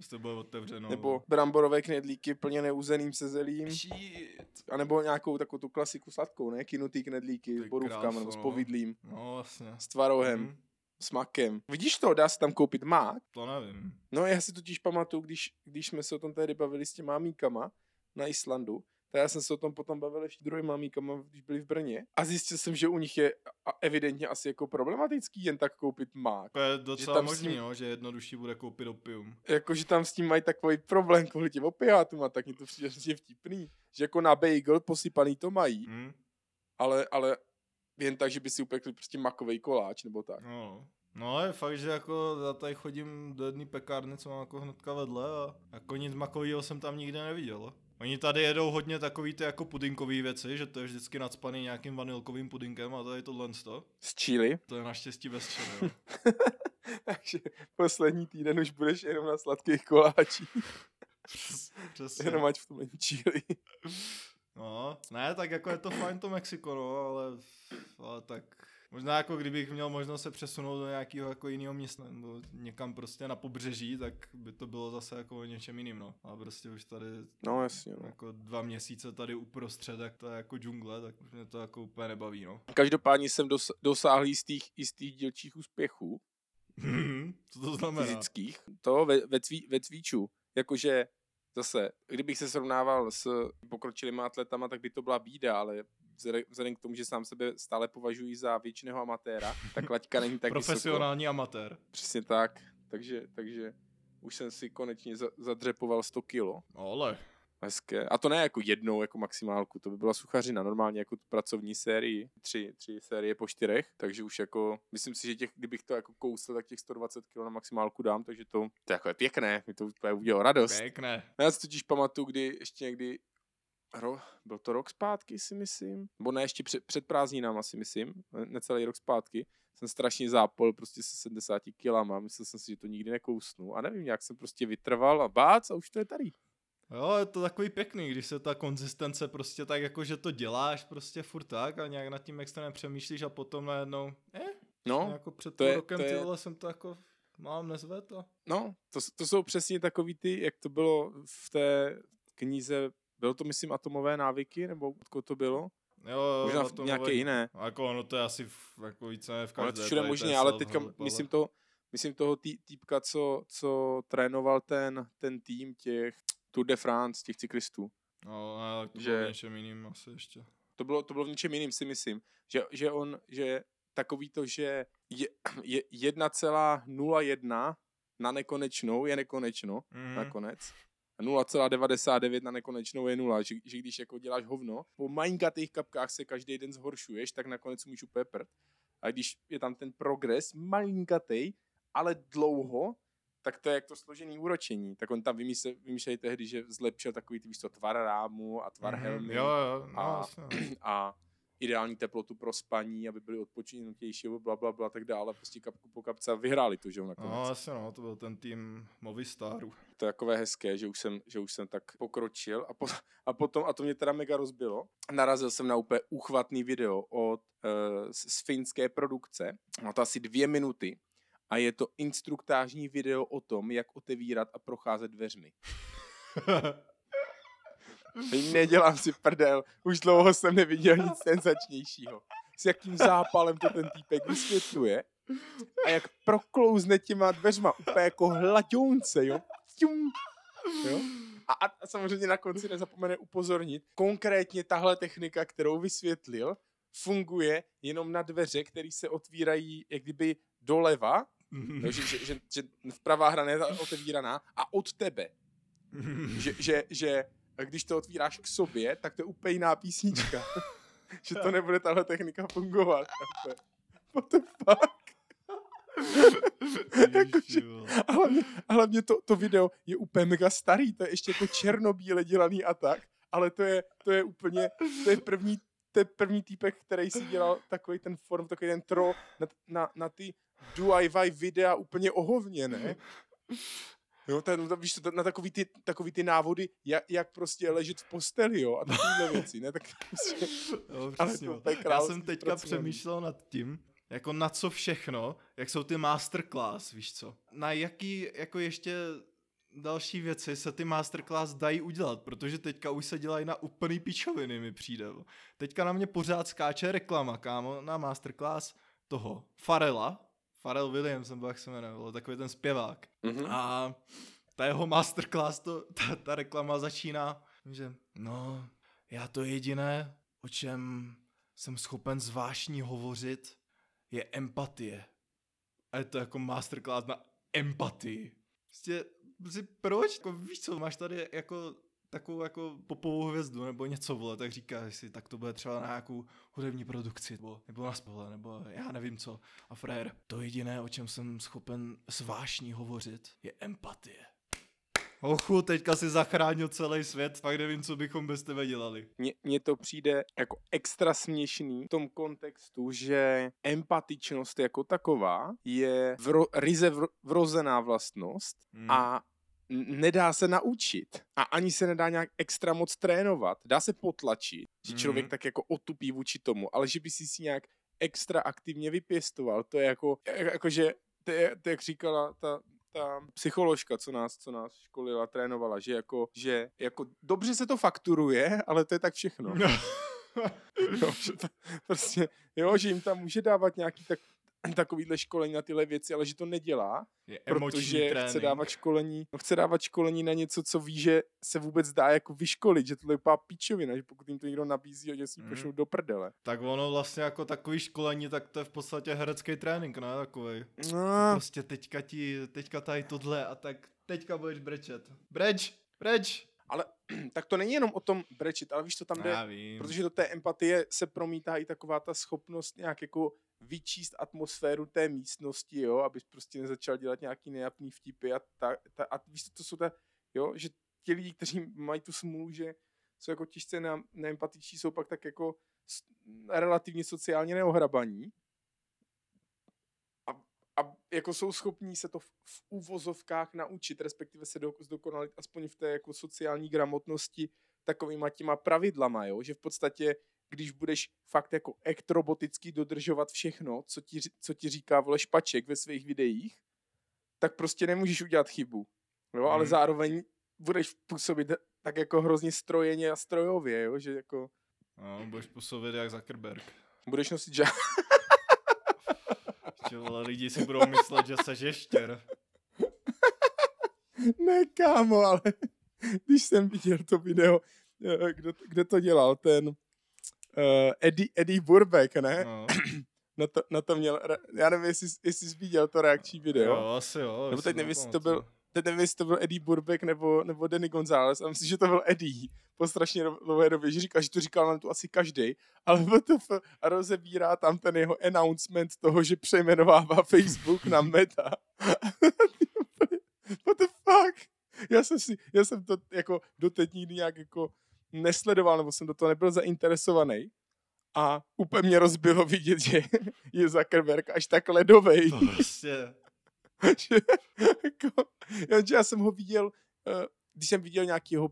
S to bude otevřeno. Nebo bramborové knedlíky plně neuzeným se zelím. Shit. A nebo nějakou takovou tu klasiku sladkou, ne? Kinutý knedlíky s Ty borůvkama kráso, nebo s no. povidlím, No vlastně. s tvarohem, Hm, s makem. Vidíš to, dá se tam koupit mák? to nevím. No já si totiž pamatuju, když, když jsme se o tom tady bavili s těma míkama na Islandu, tak já jsem se o tom potom bavil ještě druhýma míkama, když byli v Brně. A zjistil jsem, že u nich je evidentně asi jako problematický jen tak koupit mák. To je docela tam s možný, tím- no, že jednodušší bude koupit opium. Jako, že tam s tím mají takový problém kvůli těm opiátům a tak mi to přijde vtipný. Že jako na bagel posypaný to mají, Hm? ale, ale jen tak, že by si upekli prostě makový koláč nebo tak. No. No je fakt, že jako já tady chodím do jedné pekárny, co mám jako hnedka vedle a jako nic makového jsem tam nikde neviděl. Oni tady jedou hodně takový ty jako pudinkové věci, že to je vždycky nadspaný nějakým vanilkovým pudinkem a tady tohle to. Z Chile. To je naštěstí bez čili. Takže poslední týden už budeš jenom na sladkých koláčích. Přes- Přesně. Jenom ať v tom není Chile. No, ne, tak jako je to fajn to Mexiko, no, ale, ale tak možná jako kdybych měl možnost se přesunout do nějakého jako jiného města, nebo někam prostě na pobřeží, tak by to bylo zase jako o něčem jiným, no. A prostě už tady No jasně, no. jako dva měsíce tady uprostřed, tak to je jako džungle, tak už mě to jako úplně nebaví, no. Každopádně jsem dos- dosáhl jistých, jistých dílčích úspěchů Co to znamená? fyzických. To ve, ve, cví, ve cvíču. Jakože zase, kdybych se srovnával s pokročilými atletama, tak by to byla bída, ale vzhledem- k tomu, že sám sebe stále považuji za většiného amatéra, tak laťka není tak vysoko. Profesionální amatér. Přesně tak. Takže, takže už jsem si konečně za, zadřepoval 100 kilo. Ale. Hezké. A to ne jako jednou, jako maximálku, to by byla suchařina, normálně jako pracovní sérii, tři, tři série po čtyřech, takže už jako, myslím si, že těch, kdybych to jako kousl, tak těch 120 kg na maximálku dám, takže to, to jako je pěkné, mi to úplně udělalo radost. Pěkné. Já si totiž pamatuju, kdy ještě někdy, ro, byl to rok zpátky, si myslím, nebo ne, ještě před, před prázdninám asi myslím, ne- necelý rok zpátky, jsem strašně zápol prostě se 70 kilama, myslel jsem si, že to nikdy nekousnu a nevím, jak jsem prostě vytrval a bác a už to je tady. Jo, je to takový pěkný, když se ta konzistence prostě tak jako, že to děláš prostě furt tak a nějak nad tím extra nepřemýšlíš a potom najednou, eh, No, jako před to je- rokem to je- jsem to jako mám nezved a... No, to, to jsou přesně takový ty, jak to bylo v té knize, bylo to myslím atomové návyky, nebo odkud to bylo? Jo, Možná na v tom nějaké jiné. Jako ono to je asi v, jako více v Ale každé. to všude možně, ale teďka ale- myslím to, myslím toho tý, týpka, co, co trénoval ten, ten tým těch Tour de France, těch cyklistů. No, ale to že- bylo v něčem jiným asi ještě. To bylo, to bylo v něčem jiným, si myslím. Že, že on, že takový to, že je, je 1,01 na nekonečnou je nekonečno Mhm. nakonec. A 0,99 na nekonečnou je nula, že, že když jako děláš hovno, po malinkatých kapkách se každý den zhoršuješ, tak nakonec umíš úplně prd. A když je tam ten progres, malinkatej, ale dlouho, tak to je jak to složený úročení. Tak on tam vymýšleli tehdy, že zlepšil takový ty, víš to, tvar rámu a tvar Mhm. helmy Jo, jo, no, A- jasně, no. a ideální teplotu pro spaní, aby byli odpočinutější, bla, bla, bla, tak dále. Prostě kapku po kapce a vyhráli to, že jo, nakonec. No, jasně, no, to byl ten tým Movistaru. To je takové hezké, že už jsem, že už jsem tak pokročil a, po, a potom, a to mě teda mega rozbilo, narazil jsem na úplně úchvatný video od, uh, z, z finské produkce, má to asi dvě minuty a je to instruktážní video o tom, jak otevírat a procházet dveřmi. Nedělám si prdel, už dlouho jsem neviděl nic senzačnějšího. S jakým zápalem to ten týpek vysvětluje a jak proklouzne těma dveřma úplně jako hlaďounce, jo. Ťum. jo? A, a, a samozřejmě na konci nezapomene upozornit, konkrétně tahle technika, kterou vysvětlil, funguje jenom na dveře, které se otvírají jak kdyby doleva, jo, že, že, že, že pravá hrana je otevíraná a od tebe. Že, že, že když to otvíráš k sobě, tak to je úplně jiná písnička. že to nebude tahle technika fungovat. What the fuck? Ježiši, vole. A hlavně, a hlavně to, to video je úplně mega starý, to je ještě jako černobíle dělaný a tak, ale to je, to je úplně, to je první, to je první týpek, který si dělal takový ten form, takový ten troll na, na, na ty DIY videa úplně ohovně, ne? Jo, ten, to, víš, to, na takový ty, takový ty návody, jak, jak prostě ležet v posteli, jo, a takovýhle věci, ne? Tak prostě, Jo, Ale přesně, to je Já jsem teďka zpracování. přemýšlel nad tím, jako na co všechno, jak jsou ty masterclass, víš co? Na jaký, jako ještě další věci se ty masterclass dají udělat, protože teďka už se dělají na úplný pičoviny, mi přijde. Teďka na mě pořád skáče reklama, kámo, na masterclass toho Farela, Farel Williams, nebo jak se jmenuje, vole, takový ten zpěvák. mhm. A ta jeho masterclass, to, ta, ta reklama začíná, že no, já to jediné, o čem jsem schopen zvážní hovořit, je empatie. A je to jako masterclass na empatii. Prostě, prostě proč? Jako, víš co, máš tady jako takovou jako popovou hvězdu nebo něco, vole, tak říkáš si, tak to bude třeba na nějakou hudební produkci, nebo, nebo na spole, nebo já nevím co. A frér, to jediné, o čem jsem schopen zvážní hovořit, je empatie. Ochu, teďka si zachránil celý svět, fakt nevím, co bychom bez tebe dělali. Mně, mně to přijde jako extra směšný v tom kontextu, že empatičnost jako taková je vro, ryze vro, vrozená vlastnost Hmm. a nedá se naučit. A ani se nedá nějak extra moc trénovat. Dá se potlačit, že člověk Mhm. tak jako otupí vůči tomu, ale že by si si nějak extra aktivně vypěstoval, to je jako, jako že to je, to jak říkala ta, ta psycholožka, co nás, co nás školila, trénovala, že jako, že jako dobře se to fakturuje, ale to je tak všechno. jo, že to, prostě, jo, že jim tam může dávat nějaký tak, takovýhle školení na tyhle věci, ale že to nedělá, je protože trénink. chce dávat školení, no chce dávat školení na něco, co ví, že se vůbec dá jako vyškolit, že to je úplná pičovina, že pokud jim to někdo nabízí, že si Mm. pošlou do prdele. Tak ono vlastně jako takový školení, tak to je v podstatě herecký trénink, ne? Takovej. No, Prostě teďka ti, teďka tady tohle a tak teďka budeš brečet. Breč, breč. Ale tak to není jenom o tom brečit, ale víš, co tam jde, Já vím. protože do té empatie se promítá i taková ta schopnost nějak jako vyčíst atmosféru té místnosti, jo, abys prostě nezačal dělat nějaký nejapný vtipy a, ta, ta, a víš, co, to jsou ta, jo, že ti lidi, kteří mají tu smůlu, že jsou jako těžce na, neempatiční, jsou pak tak jako relativně sociálně neohrabaní a, jako jsou schopní se to v, v úvozovkách naučit, respektive se do, zdokonalit aspoň v té jako sociální gramotnosti takovýma těma pravidlama, jo? že v podstatě, když budeš fakt jako ektroboticky dodržovat všechno, co ti, co ti říká vole špaček ve svých videích, tak prostě nemůžeš udělat chybu. Jo? Ale Mhm. zároveň budeš působit tak jako hrozně strojeně a strojově, jo? že jako No, budeš působit jak Zuckerberg. budeš nosit žá... Že vole, lidi si budou myslet, že seš ještěr. ne, kámo, ale když jsem viděl to video, eh, kdo, kde to dělal, ten uh, Eddie, Eddie Burbeck, ne? No. na to, na to měl, já nevím, jestli, jestli jsi viděl to reakční video. Jo, asi jo. Nebo teď nevím, jestli to byl, teď nevím, jestli to byl Eddie Burbeck nebo, nebo Danny González, a myslím, že to byl Eddie po strašně dlouhé době, že říkal, že to říkal nám tu asi každý, ale WTF a rozebírá tam ten jeho announcement toho, že přejmenovává Facebook na Meta. What the fuck? Já jsem si, já jsem to jako doteď nikdy nějak jako nesledoval, nebo jsem do toho nebyl zainteresovaný. A úplně mě rozbilo vidět, že je Zuckerberg až tak ledovej. Prostě... že, jako, jenže já jsem ho viděl, eh, když jsem viděl nějakého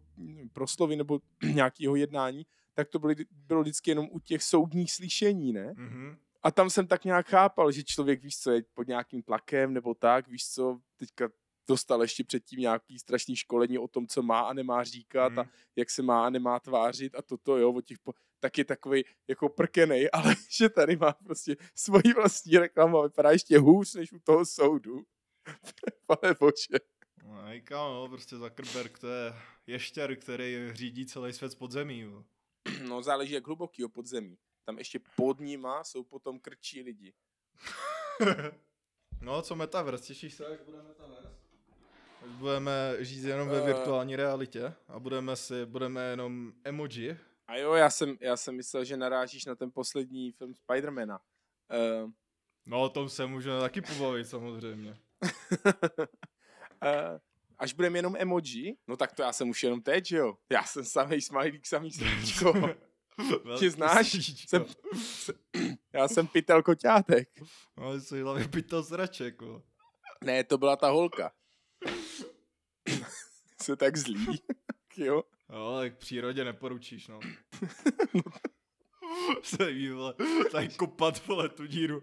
proslovy nebo nějakého jednání, tak to byly, bylo vždycky jenom u těch soudních slyšení, ne? Mhm. A tam jsem tak nějak chápal, že člověk, víš co, je pod nějakým tlakem nebo tak, víš co, teďka dostal ještě předtím nějaký strašný školení o tom, co má a nemá říkat Mhm. a jak se má a nemá tvářit a toto, jo, o těch po, tak je takový jako prkenej, ale že tady má prostě svoji vlastní reklamu a vypadá ještě hůř než u toho soudu. Pane bože. No, kámo, no, prostě Zuckerberg, to je ještěr, který řídí celý svět z podzemí. Jo. No záleží jak hluboký podzemí. Tam ještě pod nima jsou potom krčí lidi. no, co Metaverse, těšíš se, jak bude Metaverse? Až budeme žít jenom ve Eh. virtuální realitě a budeme si, budeme jenom emoji. A jo, já jsem, já jsem myslel, že narážíš na ten poslední film Spidermana. Uh, No, o tom se můžeme taky pobavit samozřejmě. až budeme jenom emoji, no tak to já jsem už jenom teď, že jo? Já jsem samý smajlík, samý srdíčko. Tě znáš? Jsem... Jsem, já jsem pytel koťátek. No, jsi hlavně pytel sraček, jo. Ne, to byla ta holka. Jsi tak zlý. jo. Jo, tak přírodě neporučíš, no. se jí, vole, tady kopat, vole, tu díru.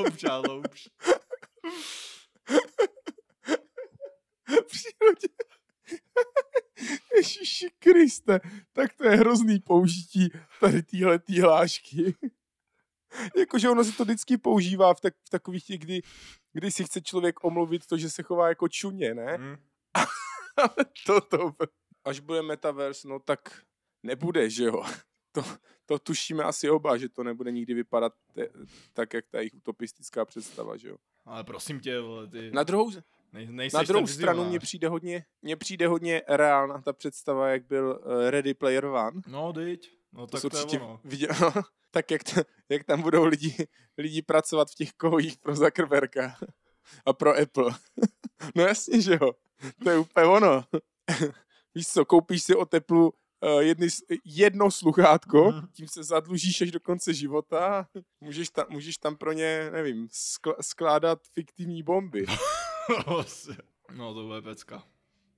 Louč a louč. přírodě. Ježíši Kriste, tak to je hrozný použití tady téhle tý hlášky. Jakože ono se to vždycky používá v, tak, v takových těch, kdy, kdy si chce člověk omluvit to, že se chová jako čuně, ne? Hm. Ale toto, až bude metaverse, no tak nebude, že jo? To, to tušíme asi oba, že to nebude nikdy vypadat te, tak, jak ta jejich utopistická představa, že jo? Ale prosím tě, vole, ty Na druhou, nej, Na druhou stranu mně přijde hodně, mně přijde hodně reálná ta představa, jak byl uh, Ready Player One. No, dyť. No, To tak to je ono. viděl, tak jak, ta, jak tam budou lidi, lidi pracovat v těch kovích pro Zuckerberga a pro Apple. no jasně, že jo. To je úplně ono. Víš co, koupíš si o teplu jedny, s- jedno sluchátko, Mhm. tím se zadlužíš až do konce života, můžeš tam, můžeš tam pro ně, nevím, skl- skládat fiktivní bomby. no, to bude pecka.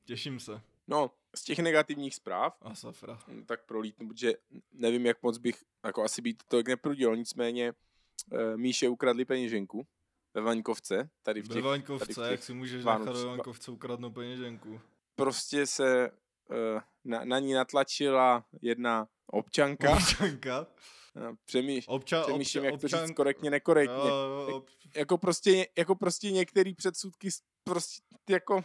Těším se. No, z těch negativních zpráv, A safra. Mm, tak prolítnu, protože nevím, jak moc bych, jako asi být to neprudil, nicméně uh, Míše ukradli peněženku ve Vaňkovce, tady v Ve těch, Vaňkovce, tady v těch jak si můžeš Vánoc- nechat ve Vaňkovce ukradnout peněženku? prostě se na, na ní natlačila jedna občanka, Občanka? Uh, přemýš, Obča, přemýšlím, obča, jak to říct občan... korektně, nekorektně, jo, ob... jako prostě, jako prostě některý předsudky prostě jako,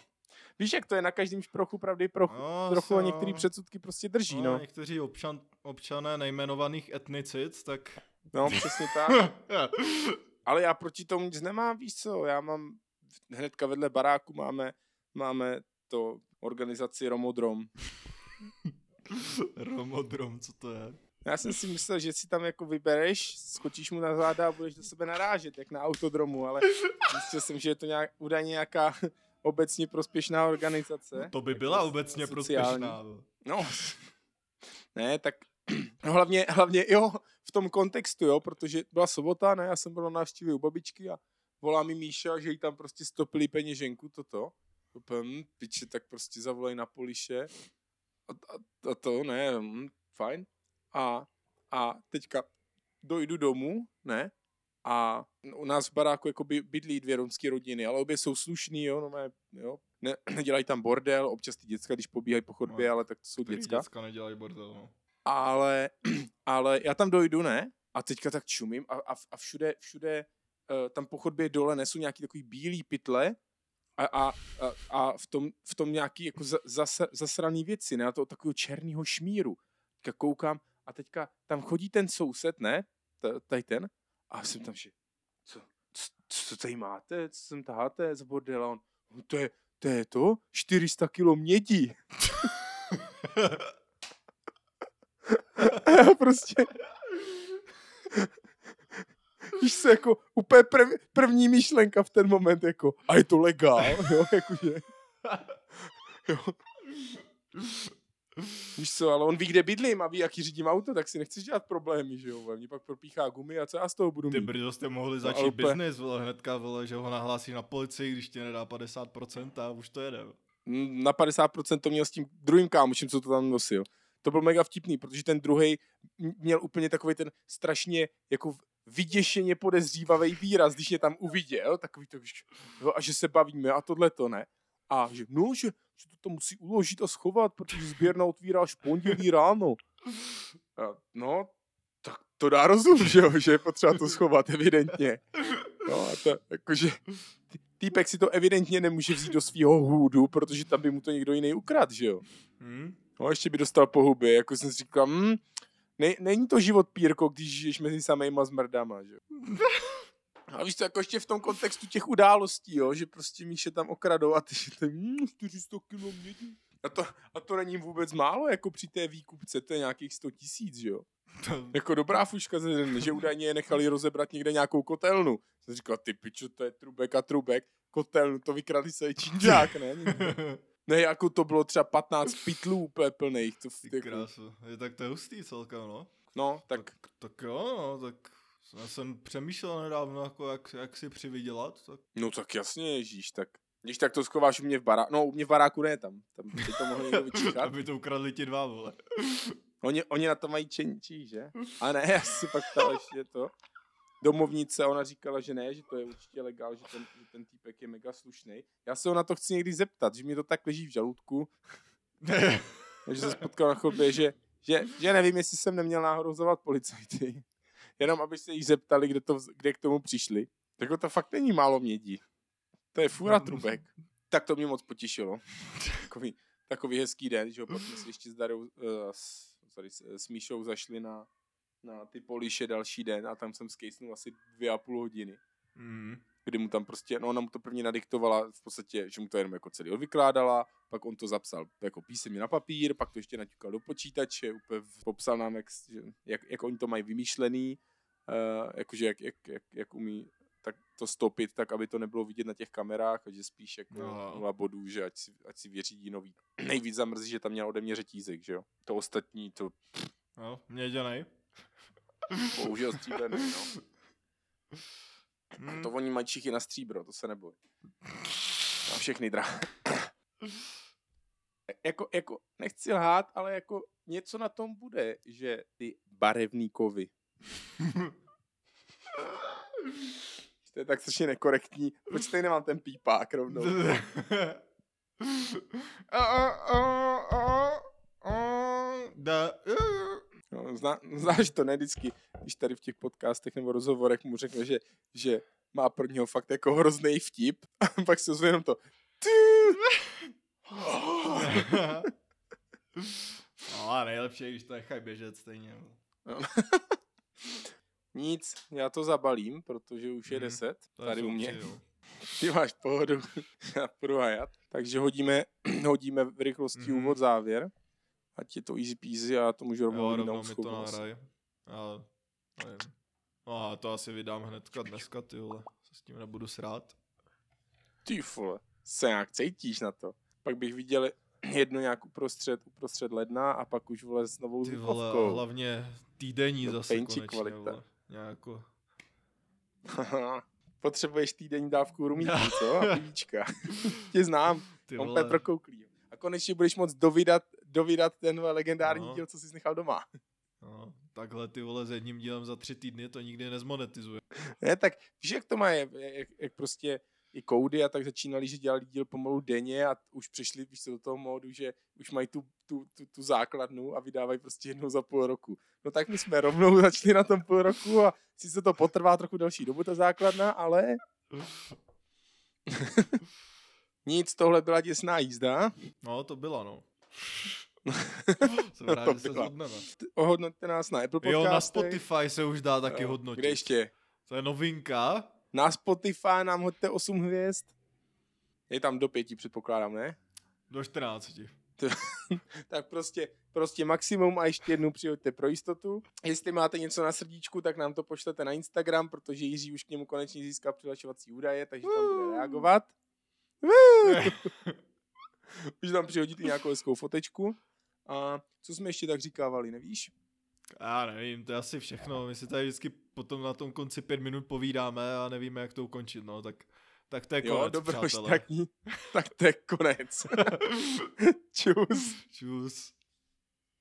víš, jak to je na každém šprochu pravdy prochu, No, trochu a některý jo. předsudky prostě drží, no, no. někteří občan, občané nejmenovaných etnicit, tak... No, přesně tak. Ale já proti tomu nic nemám, víš co, já mám hnedka vedle baráku máme, máme to organizaci Romodrom. Romodrom, co to je? Já jsem si myslel, že si tam jako vybereš, skočíš mu na záda a budeš do sebe narážet, jak na autodromu, ale zjistil jsem, že je to nějak, údajně nějaká obecně prospěšná organizace. To by byla Jako obecně sociální. prospěšná. no. No, ne, tak no, hlavně, hlavně jo, v tom kontextu, jo, protože byla sobota, ne, já jsem byl na návštěvě u babičky a volá mi Míša, že jí tam prostě stopili peněženku, toto. Hm, piče, tak prostě zavolej na poliše. A, a, a to, ne, hm, fajn. A, a teďka dojdu domů, ne, a u nás v baráku jako by bydlí dvě romské rodiny, ale obě jsou slušný, jo, no, mé, jo. Ne, nedělají tam bordel, občas ty děcka, když pobíhají po chodbě, No, ale tak to jsou děcka děcka nedělají bordel, no. ale, ale já tam dojdu, ne? A teďka tak čumím a, a, a všude, všude uh, tam po chodbě dole nesu nějaký takový bílý pytle a, a, a, a v, tom, v tom nějaký jako za, zas, zasraný věci, ne? A to takového černého šmíru. Teďka koukám a teďka tam chodí ten soused, ne? tady ten. A jsem tam, že co, co, co tady máte, co sem taháte z bordela? On, no to je, to je to, 400 kilo mědí. A já prostě... Víš se, jako úplně prv, první myšlenka v ten moment, jako, a je to legál, jo, jakože. Jo. Víš co, ale on ví, kde bydlím a ví, jaký řídím auto, tak si nechceš dělat problémy, že jo. Mě pak propíchá gumy a co já z toho budu Ty mít. brzo jste mohli No, začít úplně- biznis, vole, hnedka, vole, že ho nahlásí na policii, když ti nedá 50% a už to jede. Na 50% to měl s tím druhým kámošem, co to tam nosil. To byl mega vtipný, protože ten druhý měl úplně takový ten strašně jako vyděšeně podezřívavý výraz, když mě tam uviděl, takový to, jo, a že se bavíme a tohle to ne. A že no, že, že to tam musí uložit a schovat, protože sběrna otvírá až pondělí ráno. A, no, tak to dá rozum, že jo, že je potřeba to schovat, evidentně. No a to, jakože, týpek si to evidentně nemůže vzít do svého hůdu, protože tam by mu to někdo jiný ukradl, že jo. Hm? No, ještě by dostal po hubě, jako jsem si říkal, hm, ne, není to život pírko, když žiješ mezi samejma zmrdama, že. A víš co, jako ještě v tom kontextu těch událostí, jo, že prostě Míše tam okradou a ty že to hm, 400 kilo mědí. A to, a to není vůbec málo, jako při té výkupce, to je nějakých 100 tisíc, že jo. To, Jako dobrá fuška ze že údajně je nechali rozebrat někde nějakou kotelnu. Jsem říkal, ty pičo, to je trubek a trubek, kotelnu, to vykradli se činžák, ne? Ne, jako to bylo třeba 15 pytlů úplně plných. To, ty jako, krásu. Je, tak to je hustý celkem, no. no, tak Tak, tak jo, no, tak já jsem přemýšlel nedávno, jako jak, jak si přivydělat, tak No tak jasně, ježíš, tak. Když tak to schováš u mě v baráku, no u mě v baráku ne, tam, tam by to mohlo někdo vyčíchat. aby to ukradli ti dva, vole. Oni, oni na to mají čenčí, že? A ne, já si pak ptal ještě to. Domovnice, ona říkala, že ne, že to je určitě legál, že ten, že ten týpek je mega slušný. Já se ho na to chci někdy zeptat, že mi to tak leží v žaludku, takže se spotkal na chodbě, že, že, že nevím, jestli jsem neměl náhodou zavolat policajty. Jenom aby se jich zeptali, kde, to, kde k tomu přišli. Tak to fakt není málo mědí. To je fůra trubek. Tak to mě moc potěšilo. Takový, takový hezký den, že jo, pak jsme si ještě s Darou, uh, s, sorry, s, s Míšou zašli na, na ty poliše další den a tam jsem skejsnul asi dvě a půl hodiny Mm. kdy mu tam prostě, no ona mu to první nadiktovala v podstatě, že mu to jenom jako celý odvykládala, pak on to zapsal jako písemně na papír, pak to ještě naťukal do počítače, úplně popsal nám, jak, jak, jak oni to mají vymýšlený, uh, jakože jak, jak, jak, jak umí tak to stopit, tak aby to nebylo vidět na těch kamerách, a že spíš jako No. nula bodů, že ať si, ať si vyřídí nový. Nejvíc zamrzí, že tam měl ode mě řetízek, že jo. To ostatní, to No, měděnej. použil stříbrný, no. Mm. To oni mají čichy na stříbro, to se neboj. Na všechny drah. jako, jako, nechci lhát, ale jako něco na tom bude, že ty barevný kovy. to je tak strašně nekorektní. Proč tady nemám ten pípák rovnou? A, a, a, a, a, da, No, zná, znáš to, ne vždycky, když tady v těch podcastech nebo rozhovorech mu řekne, že, že má pro něho fakt jako hrozný vtip a pak se ozve jenom to No a nejlepší, je, když to nechají běžet stejně. Nic, já to zabalím, protože už je 10 To je tady u mě. jo. Ty máš pohodu, já půjdu hajat. Takže hodíme, hodíme v rychlosti Mhm. úvod závěr. Ať je to easy peasy a já to můžu rovnou Jo, rovnou mi to nahraj. Já nevím. No a to asi vydám hnedka dneska, ty vole. Se s tím nebudu srát. Ty vole, se nějak cítíš na to. Pak bych viděl jedno nějak uprostřed, uprostřed ledna a pak už vole s novou Ty vole, hlavně týdenní To zase konečně, kvalita. vole. Nějako. Potřebuješ týdenní dávku rumíku, co? A pivíčka. Tě znám, Ty on vole. prokouklý. A konečně budeš moct dovydat, dovydat ten legendární No. díl, co jsi nechal doma. No, takhle ty vole s jedním dílem za tři týdny to nikdy nezmonetizuje. Ne, tak víš, jak to má, jak, jak, prostě i koudy a tak začínali, že dělali díl pomalu denně a už přišli víš do toho módu, že už mají tu, tu, tu, tu základnu a vydávají prostě jednou za půl roku. No tak my jsme rovnou začali na tom půl roku a sice to potrvá trochu delší dobu ta základna, ale nic, tohle byla těsná jízda. No, to byla, no. Jsem rád, To že se zhodneme. Ohodnoťte nás na Apple Jo, Podcastech. na Spotify se už dá taky Jo, hodnotit. Kde ještě? To je novinka. Na Spotify nám hoďte 8 hvězd. Je tam do pěti, předpokládám, ne? Do 14. tak prostě, prostě maximum a ještě jednu přihoďte pro jistotu. Jestli máte něco na srdíčku, tak nám to pošlete na Instagram, protože Jiří už k němu konečně získal přihlašovací údaje, takže tam bude reagovat. už tam přihodíte nějakou hezkou fotečku. A co jsme ještě tak říkávali, nevíš? Já nevím, to je asi všechno. My si tady vždycky potom na tom konci pět minut povídáme a nevíme, jak to ukončit, no, tak, tak to je konec, jo, dobro, tak, tak to je konec. Čus. Čus.